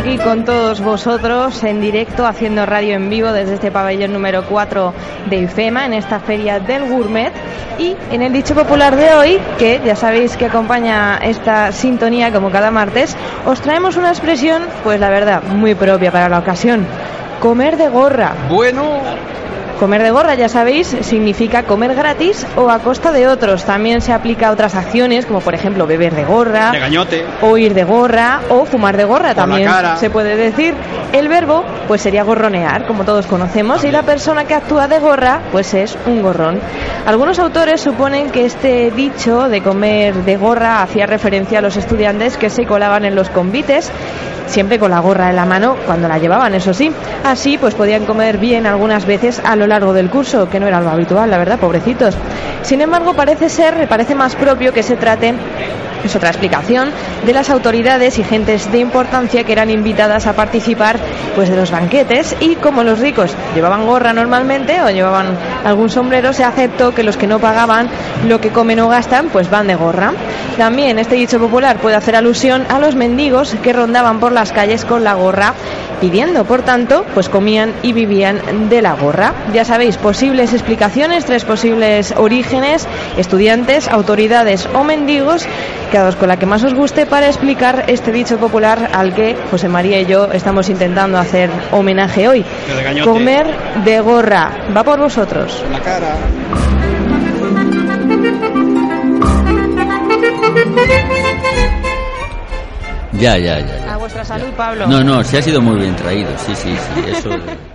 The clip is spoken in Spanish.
aquí con todos vosotros en directo, haciendo radio en vivo desde este pabellón número 4 de IFEMA, en esta feria del gourmet. Y en el dicho popular de hoy, que ya sabéis que acompaña esta sintonía como cada martes, os traemos una expresión, pues la verdad, muy propia para la ocasión. Comer de gorra. Bueno, Comer de gorra, ya sabéis, significa comer gratis o a costa de otros. También se aplica a otras acciones, como por ejemplo beber de gorra, de gañote. o ir de gorra, o fumar de gorra Por también se puede decir. El verbo, pues sería gorronear, como todos conocemos, y la persona que actúa de gorra, pues es un gorrón. Algunos autores suponen que este dicho de comer de gorra hacía referencia a los estudiantes que se colaban en los convites, siempre con la gorra en la mano, cuando la llevaban, eso sí. Así, pues podían comer bien algunas veces a lo largo del curso, que no era lo habitual, la verdad, pobrecitos. Sin embargo, parece ser, parece más propio que se trate es otra explicación de las autoridades y gentes de importancia que eran invitadas a participar pues de los banquetes y como los ricos llevaban gorra normalmente o llevaban algún sombrero se aceptó que los que no pagaban lo que comen o gastan pues van de gorra. También este dicho popular puede hacer alusión a los mendigos que rondaban por las calles con la gorra pidiendo, por tanto, pues comían y vivían de la gorra. Ya sabéis, posibles explicaciones, tres posibles orígenes, estudiantes, autoridades o mendigos, quedaos con la que más os guste para explicar este dicho popular al que José María y yo estamos intentando hacer homenaje hoy. De. Comer de gorra. Va por vosotros. la cara. Ya, ya, ya. ya. A vuestra salud, Pablo. No, no, se ha sido muy bien traído, sí, sí, sí, eso.